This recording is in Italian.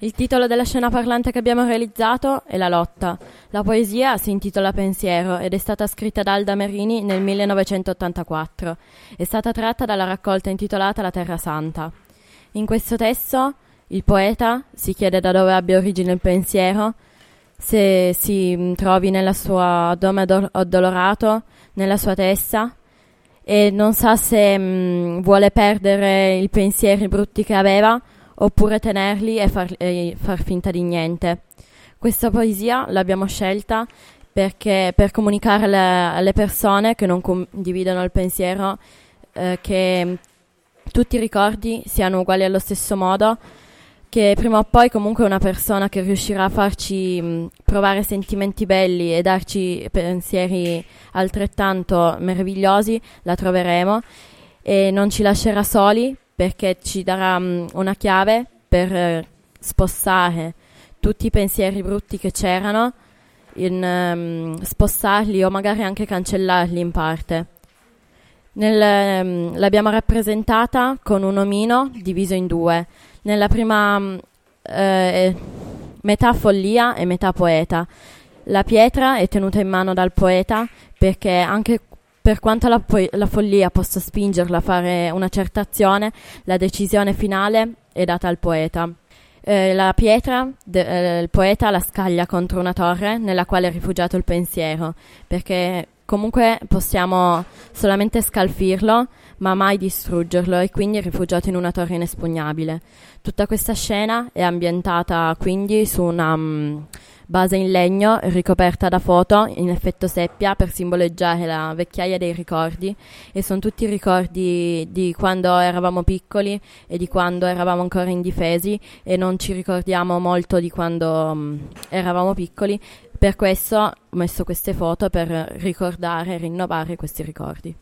Il titolo della scena parlante che abbiamo realizzato è La lotta. La poesia si intitola Pensiero ed è stata scritta da Alda Merini nel 1984. È stata tratta dalla raccolta intitolata La Terra Santa. In questo testo il poeta si chiede da dove abbia origine il pensiero, se si trovi nella sua addome addolorato, nella sua testa e non sa se mh, vuole perdere i pensieri brutti che aveva oppure tenerli e far, e far finta di niente. Questa poesia l'abbiamo scelta perché per comunicare alle, alle persone che non condividono il pensiero eh, che tutti i ricordi siano uguali allo stesso modo, che prima o poi comunque una persona che riuscirà a farci mh, provare sentimenti belli e darci pensieri altrettanto meravigliosi, la troveremo e non ci lascerà soli perché ci darà um, una chiave per eh, spostare tutti i pensieri brutti che c'erano, in, um, spostarli o magari anche cancellarli in parte. Nel, um, l'abbiamo rappresentata con un omino diviso in due. Nella prima mm, eh, metà follia e metà poeta. La pietra è tenuta in mano dal poeta perché anche per quanto la, po- la, follia possa spingerla a fare una certa azione, la decisione finale è data al poeta. Eh, la pietra, de- eh, il poeta la scaglia contro una torre nella quale è rifugiato il pensiero, perché comunque possiamo solamente scalfirlo, ma mai distruggerlo, e quindi è rifugiato in una torre inespugnabile. Tutta questa scena è ambientata quindi su una. Um, base in legno ricoperta da foto in effetto seppia per simboleggiare la vecchiaia dei ricordi e sono tutti ricordi di quando eravamo piccoli e di quando eravamo ancora indifesi e non ci ricordiamo molto di quando um, eravamo piccoli. Per questo ho messo queste foto per ricordare e rinnovare questi ricordi.